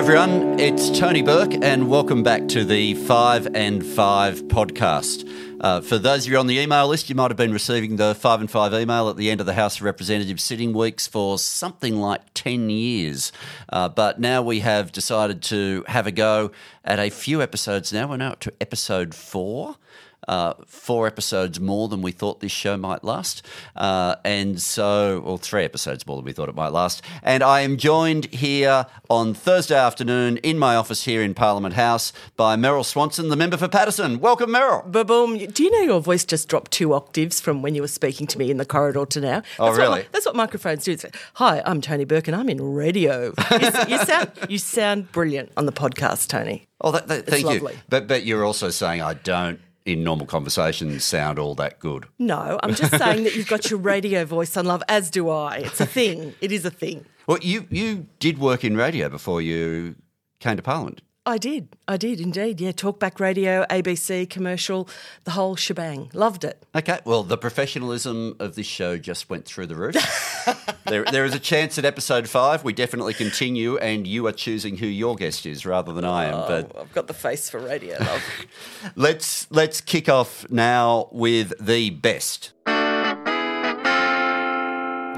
everyone. It's Tony Burke, and welcome back to the Five and Five podcast. Uh, for those of you on the email list, you might have been receiving the Five and Five email at the end of the House of Representatives sitting weeks for something like 10 years. Uh, but now we have decided to have a go at a few episodes now. We're now up to episode four uh, four episodes more than we thought this show might last. Uh, and so, well, three episodes more than we thought it might last. And I am joined here on Thursday afternoon in my office here in Parliament House by Meryl Swanson, the member for Paterson. Welcome, Meryl. Ba-boom. Do you know your voice just dropped two octaves from when you were speaking to me in the corridor to now? That's Oh, really? What, that's what microphones do. Like, Hi, I'm Tony Burke and I'm in radio. you, you sound, you sound brilliant on the podcast, Tony. Oh, that, that, thank you. But, but you're also saying I don't, in normal conversations, sound all that good. No, I'm just saying that you've got your radio voice on love, as do I. It's a thing. It is a thing. Well, you, you did work in radio before you came to Parliament. I did. I did indeed. Yeah, talkback radio, ABC, commercial, the whole shebang. Loved it. Okay, well, the professionalism of this show just went through the roof. there, there is a chance at episode five we definitely continue, and you are choosing who your guest is rather than I am. Oh, but Oh, I've got the face for radio, love. let's let's kick off now with the best.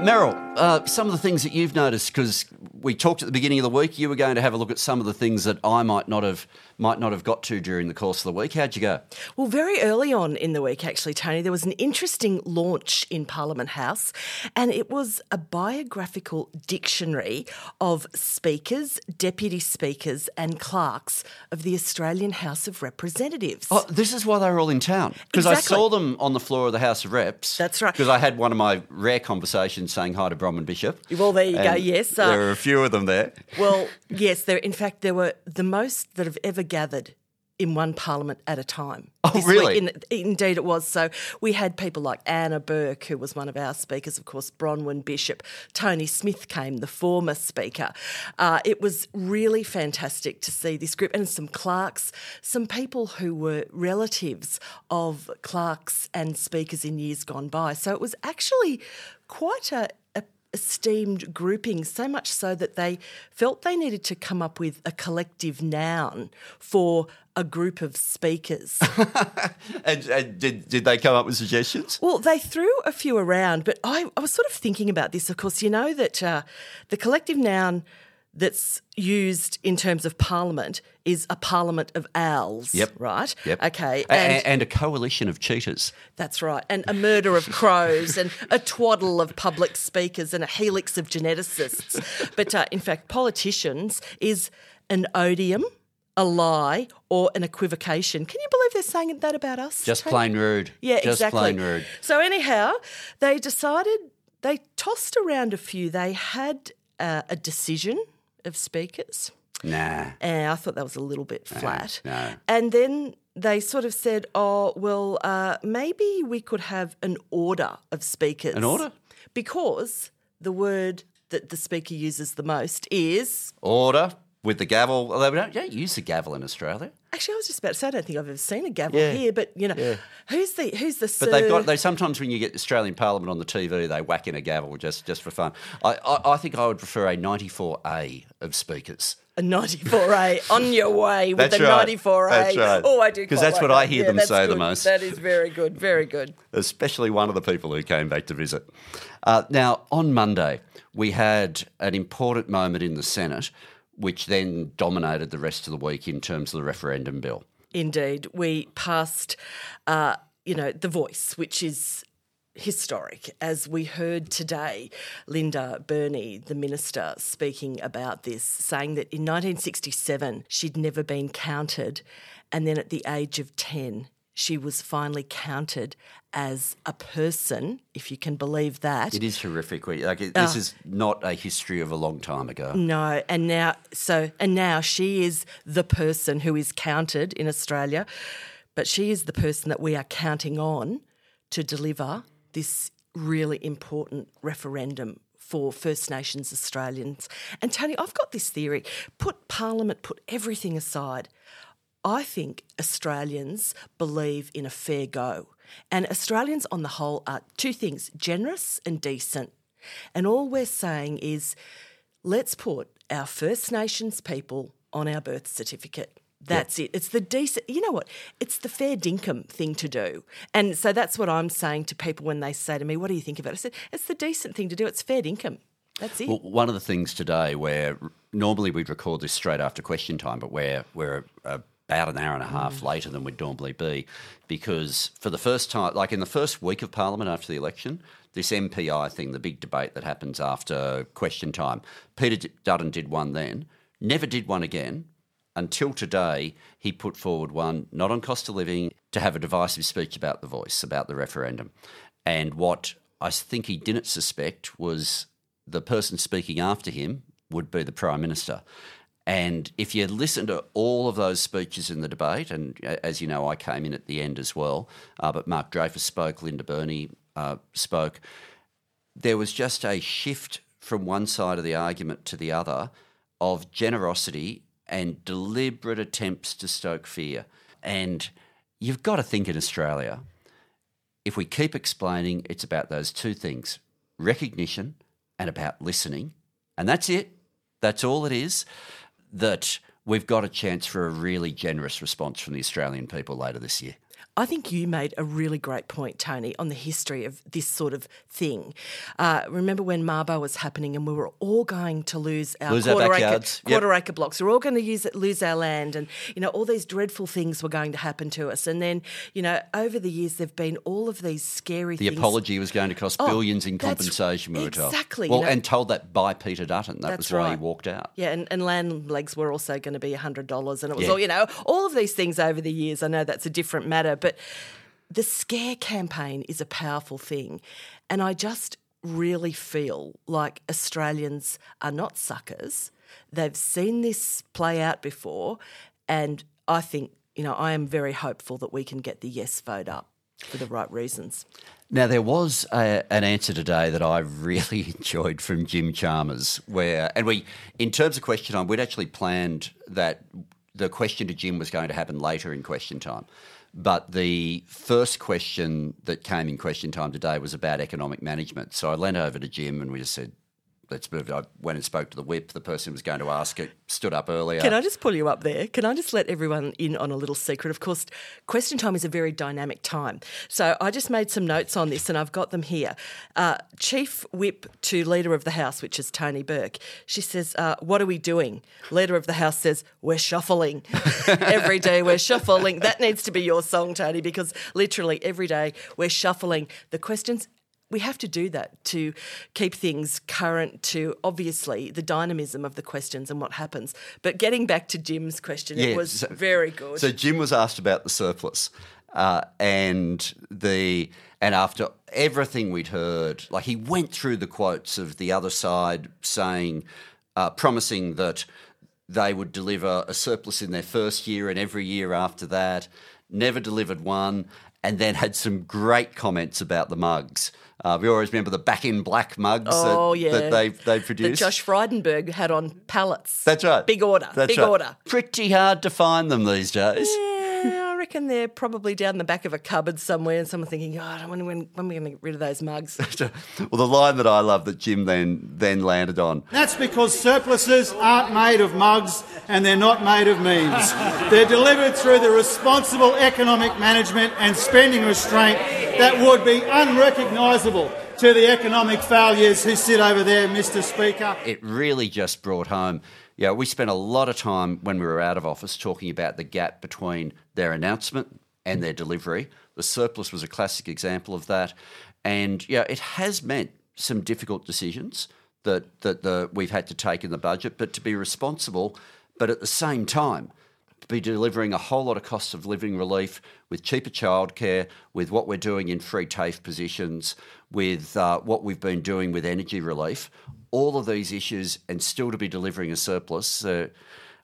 Meryl, uh, some of the things that you've noticed because we talked at the beginning of the week, you were going to have a look at some of the things that I might not have might not have got to during the course of the week. How'd you go? Well, very early on in the week, actually, Tony, there was an interesting launch in Parliament House, and it was a biographical dictionary of speakers, deputy speakers, and clerks of the Australian House of Representatives. Oh, this is why they were all in town because I saw them on the floor of the House of Reps. That's right. Because I had one of my rare conversations saying hi to Bronwyn Bishop. Well, there you go, yes, uh, there were a few of them there. Well, yes, there. In fact, there were the most that have ever gathered in one parliament at a time. Oh, this really? In, indeed, it was. So we had people like Anna Burke, who was one of our speakers, of course, Bronwyn Bishop. Tony Smith came, the former speaker. Uh, it was really fantastic to see this group and some clerks, some people who were relatives of clerks and speakers in years gone by. So it was actually quite a, a esteemed grouping, so much so that they felt they needed to come up with a collective noun for a group of speakers. And, and did, did they come up with suggestions? well, they threw a few around, but I, I was sort of thinking about this. Of course, you know that uh, the collective noun that's used in terms of parliament is a parliament of owls. Yep. Right? Yep. Okay. And, a- and a coalition of cheetahs. That's right. And a murder of crows and a twaddle of public speakers and a helix of geneticists. But uh, in fact, politicians is an odium, a lie, or an equivocation. Can you believe they're saying that about us? Just plain rude. Yeah, Just exactly. plain rude. So anyhow, they decided they tossed around a few. They had uh, a decision of speakers. Nah. And I thought that was a little bit flat. no. And then they sort of said, oh, well, uh, maybe we could have an order of speakers. An order? Because the word that the speaker uses the most is. Order with the gavel. Although we don't, don't use the gavel in Australia. Actually, I was just about to say, I don't think I've ever seen a gavel Yeah. here, but you know, who's the who's the But they've got. They sometimes when you get Australian Parliament on the TV, they whack in a gavel just just for fun. I I, I think I would prefer a 94A of speakers. a 94A on your way with That's right. 94A. That's right. Oh, I do because that's like what I hear Yeah, them say the most. That is very good, very good. especially one of the people who came back to visit. Uh, now, on Monday, we had an important moment in the Senate, which then dominated the rest of the week in terms of the referendum bill. Indeed, we passed, uh, you know, the voice, which is historic. As we heard today, Linda Burney, the minister, speaking about this, saying that in 1967 she'd never been counted, and then at the age of 10, she was finally counted as a person, if you can believe that. It is horrific. Like, Ah. it- this is not a history of a long time ago. No, and now so and now she is the person who is counted in Australia, but she is the person that we are counting on to deliver this really important referendum for First Nations Australians. And Tony, I've got this theory. Put Parliament, put everything aside. I think Australians believe in a fair go. And Australians, on the whole, are two things generous and decent. And all we're saying is let's put our First Nations people on our birth certificate. That's it. It's the decent, you know what? It's the fair dinkum thing to do. And so that's what I'm saying to people when they say to me, What do you think about it? I said, It's the decent thing to do. It's fair dinkum. That's it. Well, one of the things today where normally we'd record this straight after question time, but we're, we're about an hour and a half Mm. later than we'd normally be because for the first time, like in the first week of Parliament after the election, this MPI thing, the big debate that happens after question time, Peter Dutton did one then, never did one again until today. He put forward one, not on cost of living, to have a divisive speech about the voice, about the referendum. And what I think he didn't suspect was the person speaking after him would be the Prime Minister. And if you listen to all of those speeches in the debate, and as you know, I came in at the end as well, uh, but Mark Dreyfus spoke, Linda Burney uh, spoke, there was just a shift from one side of the argument to the other of generosity and deliberate attempts to stoke fear. And you've got to think in Australia, if we keep explaining, it's about those two things recognition and about listening. And that's it. That's all it is. That we've got a chance for a really generous response from the Australian people later this year. I think you made a really great point, Tony, on the history of this sort of thing. Uh, remember when Mabo was happening and we were all going to lose our Lose our quarter, acre. Yep. quarter acre blocks. We are all going to use it, lose our land, and you know all these dreadful things were going to happen to us. And then you know over the years there've been all of these scary. The things. The apology was going to cost Oh, billions in compensation, we were told. exactly, Well, you know- and told that by Peter Dutton. That was why he walked out. Yeah, and, and land legs were also going to be hundred dollars, and it was Yeah. all you know all of these things over the years. I know that's a different matter, but the scare campaign is a powerful thing, and I just really feel like Australians are not suckers. They've seen this play out before, and I think you know I am very hopeful that we can get the yes vote up for the right reasons. Now, there was a, an answer today that I really enjoyed from Jim Chalmers, where, and we, in terms of question time, we'd actually planned that the question to Jim was going to happen later in question time. But the first question that came in question time today was about economic management. So I leant over to Jim and we just said, let's move. I went and spoke to the whip. The person who was going to ask it stood up earlier. Can I just pull you up there? Can I just let everyone in on a little secret? Of course, question time is a very dynamic time. So I just made some notes on this and I've got them here. Uh, Chief Whip to Leader of the House, which is Tony Burke, she says, uh, What are we doing? Leader of the House says, We're shuffling. every day we're shuffling. That needs to be your song, Tony, because literally every day we're shuffling the questions we have to do that to keep things current to obviously the dynamism of the questions and what happens. But getting back to Jim's question, it was so- very good. So Jim was asked about the surplus, uh, and the and after everything we'd heard, like he went through the quotes of the other side saying, uh, promising that they would deliver a surplus in their first year and every year after that. Never delivered one, and then had some great comments about the mugs. Uh, we always remember the back in black mugs Oh, that, yeah. that they they that produced. Josh Frydenberg had on pallets. That's right. Big order. That's big right. order. Pretty hard to find them these days. Yeah, reckon they're probably down the back of a cupboard somewhere, and someone's thinking, "Oh, I don't when, when, when are we going to get rid of those mugs?" well, the line that I love that Jim then then landed on. That's because surpluses aren't made of mugs and they're not made of memes. They're delivered through the responsible economic management and spending restraint that would be unrecognisable to the economic failures who sit over there, Mr Speaker. It really just brought home. Yeah, we spent a lot of time when we were out of office talking about the gap between their announcement and their delivery. The surplus was a classic example of that, and yeah, it has meant some difficult decisions that that the, we've had to take in the budget, but to be responsible, but at the same time to be delivering a whole lot of cost of living relief with cheaper childcare, with what we're doing in free TAFE positions, with uh, what we've been doing with energy relief, all of these issues, and still to be delivering a surplus. Uh,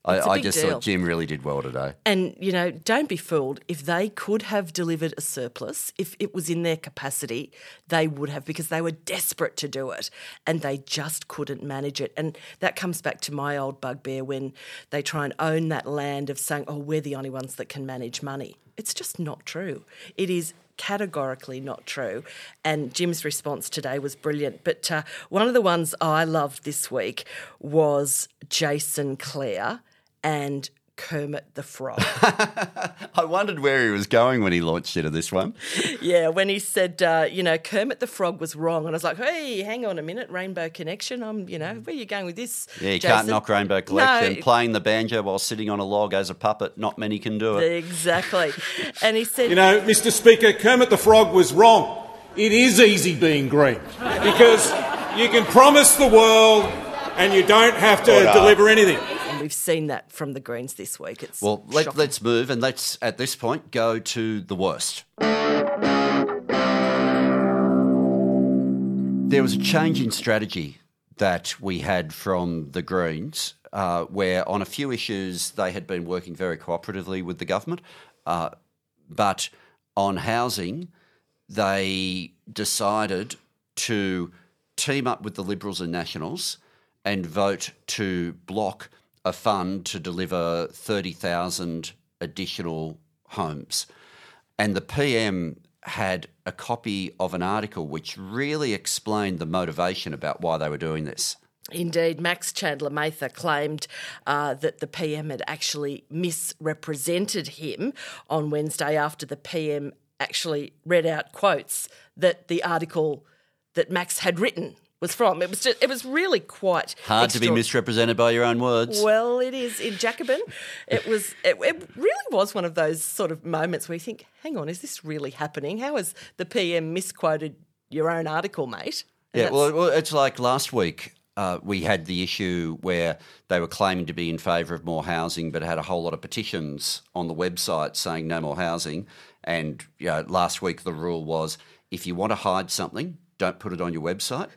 I, It's a I big just deal. thought Jim really did well today. And, you know, don't be fooled. If they could have delivered a surplus, if it was in their capacity, they would have because they were desperate to do it and they just couldn't manage it. And that comes back to my old bugbear when they try and own that land of saying, oh, we're the only ones that can manage money. It's just not true. It is categorically not true. And Jim's response today was brilliant. But uh, one of the ones I loved this week was Jason Clare and Kermit the Frog. I wondered where he was going when he launched into this one. yeah, when he said, uh, you know, Kermit the Frog was wrong. And I was like, hey, hang on a minute, Rainbow Connection. I'm, you know, where are you going with this? Yeah, you Jason? can't knock Rainbow Connection. No. Playing the banjo while sitting on a log as a puppet, not many can do it. Exactly. And he said, You know, Mr. Speaker, Kermit the Frog was wrong. It is easy being green because you can promise the world and you don't have to Order. deliver anything. And we've seen that from the Greens this week. It's Well, let, let's move and let's, at this point, go to the worst. There was a change in strategy that we had from the Greens, uh, where on a few issues they had been working very cooperatively with the government, uh, but on housing, they decided to team up with the Liberals and Nationals and vote to block a fund to deliver 30,000 additional homes. And the PM had a copy of an article which really explained the motivation about why they were doing this. Indeed, Max Chandler Mather claimed uh, that the PM had actually misrepresented him on Wednesday after the PM actually read out quotes that the article that Max had written was from. It was just, it was really quite Hard to be misrepresented by your own words. Well, it is in Jacobin. It was. It, it really was one of those sort of moments where you think, "Hang on, is this really happening? How has the PM misquoted your own article, mate?" And Yeah, well, well, it's like last week uh, we had the issue where they were claiming to be in favour of more housing, but had a whole lot of petitions on the website saying no more housing. And you know, last week the rule was if you want to hide something, don't put it on your website.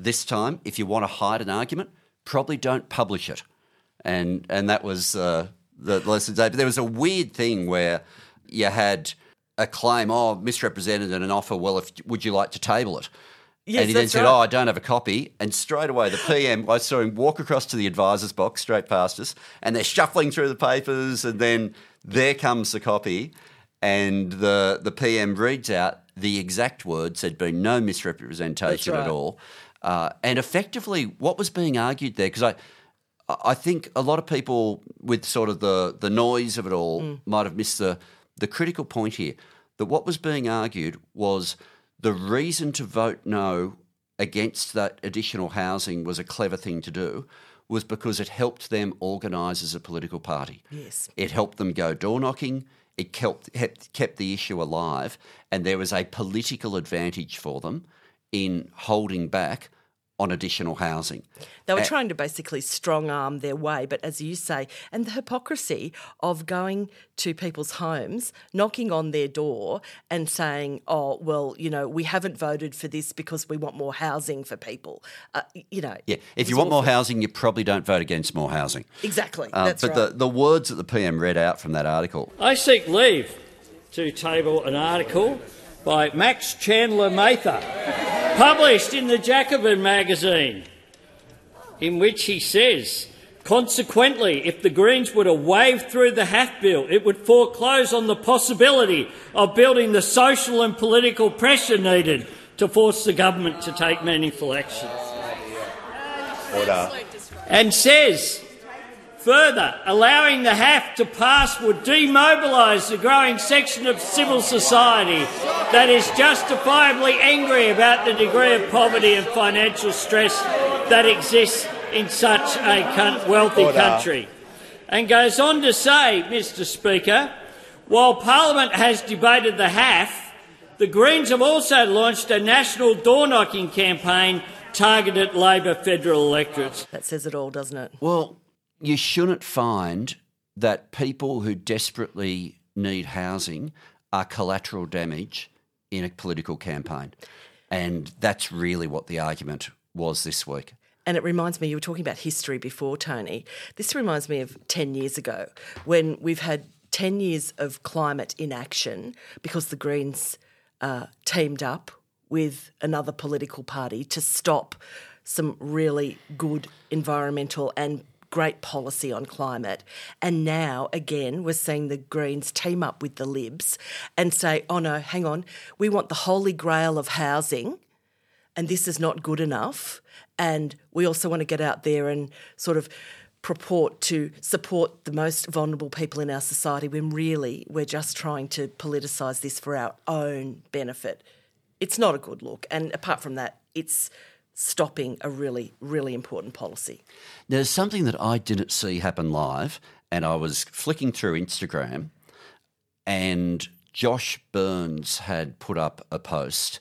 This time, if you want to hide an argument, probably don't publish it. And and that was uh, the lesson. today. But there was a weird thing where you had a claim, oh, misrepresented, and an offer. Well, if would you like to table it? Yes, and he then said, right. "Oh, I don't have a copy." And straight away, the PM, I saw him walk across to the advisors box, straight past us, and they're shuffling through the papers. And then there comes the copy, and the the PM reads out the exact words. There'd been no misrepresentation That's at all, uh, and effectively, what was being argued there? Because I. I think a lot of people, with sort of the, the noise of it all, Mm. might have missed the, the critical point here. That what was being argued was the reason to vote no against that additional housing was a clever thing to do, was because it helped them organise as a political party. Yes. It helped them go door knocking. It kept, kept kept the issue alive, and there was a political advantage for them in holding back on additional housing. They were Uh, trying to basically strong arm their way, but as you say, and the hypocrisy of going to people's homes, knocking on their door, and saying, "Oh, well, you know, we haven't voted for this because we want more housing for people." Uh, you know, Yeah, if you was want more housing, you probably don't vote against more housing. exactly. Uh, that's but right. the, the words that the PM read out from that article, I seek leave to table an article by Max Chandler Mather, published in the Jacobin magazine, in which he says, Consequently, if the Greens were to wave through the HAF bill, it would foreclose on the possibility of building the social and political pressure needed to force the government to take meaningful action. And says, Further, allowing the HAF to pass would demobilise the growing section of civil society that is justifiably angry about the degree of poverty and financial stress that exists in such a coun- wealthy country. And goes on to say, Mr Speaker, while Parliament has debated the HAF, the Greens have also launched a national door knocking campaign targeted at Labor federal electorates. that says it all, doesn't it? well, you shouldn't find that people who desperately need housing are collateral damage in a political campaign. And that's really what the argument was this week. And it reminds me, you were talking about history before, Tony. This reminds me of 10 years ago when we've had 10 years of climate inaction because the Greens uh, teamed up with another political party to stop some really good environmental and great policy on climate. And now, again, we're seeing the Greens team up with the Libs and say, oh no, hang on, we want the holy grail of housing, and this is not good enough. And we also want to get out there and sort of purport to support the most vulnerable people in our society when really we're just trying to politicise this for our own benefit. It's not a good look. And apart from that, it's stopping a really, really important policy. There's something that I didn't see happen live, and I was flicking through Instagram, and Josh Burns had put up a post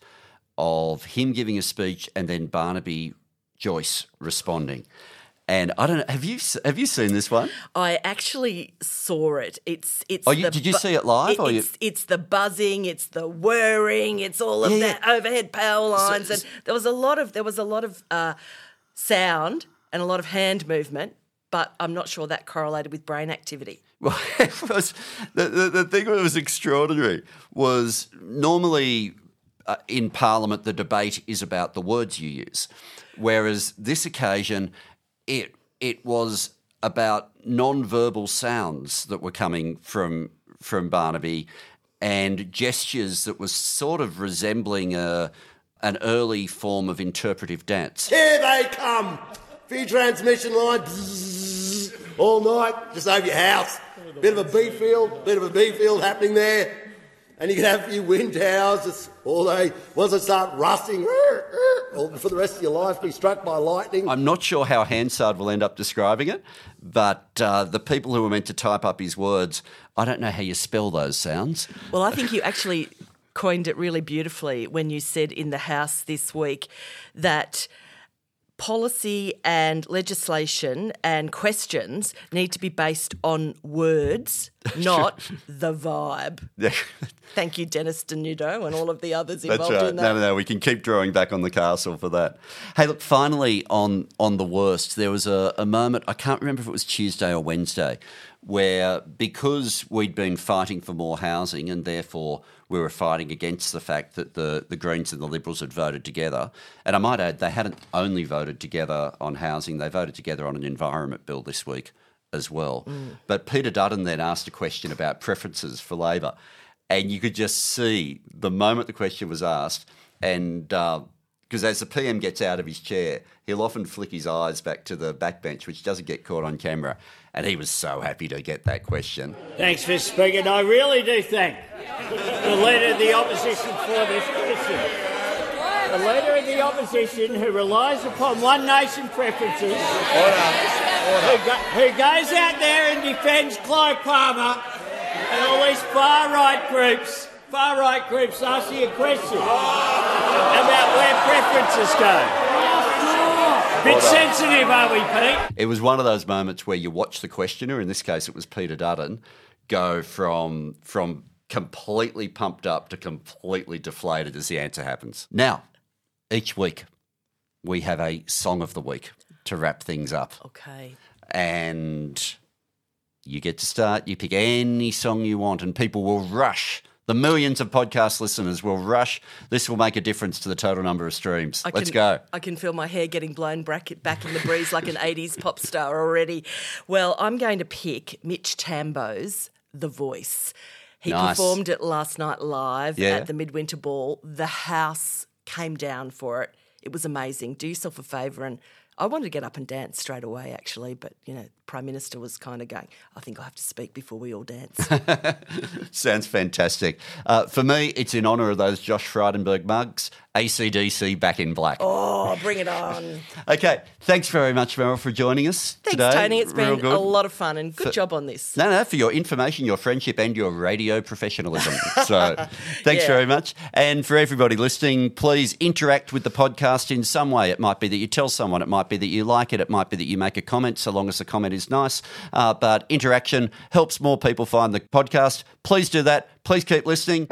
of him giving a speech and then Barnaby Joyce responding. And I don't know. Have you have you seen this one? I actually saw it. It's it's. Oh, you, did you bu- see it live? It, or you, it's, it's the buzzing, it's the whirring, it's all of Yeah, that yeah. overhead power lines, So- and there was a lot of there was a lot of uh, sound and a lot of hand movement, but I'm not sure that correlated with brain activity. Well, it was, the, the, the thing that was extraordinary was normally uh, in Parliament the debate is about the words you use, whereas this occasion it it was about non-verbal sounds that were coming from from Barnaby and gestures that was sort of resembling a an early form of interpretive dance. Here they come. Few transmission line bzzz, all night, just over your house. Bit of a beef field, bit of a beef field happening there. And you can have a few wind towers, just all they, once they start rusting, or for the rest of your life be struck by lightning. I'm not sure how Hansard will end up describing it, but uh, the people who were meant to type up his words, I don't know how you spell those sounds. Well, I think you actually coined it really beautifully when you said in the House this week that policy and legislation and questions need to be based on words, not the vibe. Thank you, Dennis Denuto, and all of the others That's involved right. in that. No, no, no. We can keep drawing back on the castle for that. Hey, look. Finally, on on the worst, there was a, a moment. I can't remember if it was Tuesday or Wednesday, where because we'd been fighting for more housing, and therefore we were fighting against the fact that the the Greens and the Liberals had voted together. And I might add, they hadn't only voted together on housing; they voted together on an environment bill this week as well. Mm. But Peter Dutton then asked a question about preferences for Labor and you could just see the moment the question was asked, and uh, because as the PM gets out of his chair, he'll often flick his eyes back to the backbench, which doesn't get caught on camera, and he was so happy to get that question. Thanks, Mr. Speaker. And I really do thank the Leader of the Opposition for this question. The Leader of the Opposition who relies upon one nation preferences, Who, go, who goes out there and defends Clive Palmer and all these far right groups, far right groups asking a question about where preferences go. Bit sensitive, are we, Pete? It was one of those moments where you watch the questioner, in this case it was Peter Dutton, go from from completely pumped up to completely deflated as the answer happens. Now, each week we have a song of the week to wrap things up. Okay. and you get to start. You pick any song you want, and people will rush. The millions of podcast listeners will rush. This will make a difference to the total number of streams. I Let's can, go. I can feel my hair getting blown back, in the breeze like an 80s pop star already. Well, I'm going to pick Mitch Tambo's The Voice. He Nice. performed it last night live Yeah. at the Midwinter Ball. The house came down for it. It was amazing. Do yourself a favour and I wanted to get up and dance straight away, actually, but you know, Prime Minister was kind of going. I think I have to speak before we all dance. Sounds fantastic. Uh, for me, it's in honour of those Josh Frydenberg mugs. ACDC back in black. oh, bring it on! Okay, thanks very much, Meryl, for joining us Thanks, today. Tony. It's Real been good. a lot of fun and good job on this. No, no, for your information, your friendship, and your radio professionalism. So, thanks Yeah. very much. And for everybody listening, please interact with the podcast in some way. It might be that you tell someone, it might be that you like it, it might be that you make a comment, so long as the comment is nice. Uh, but interaction helps more people find the podcast. Please do that. Please keep listening.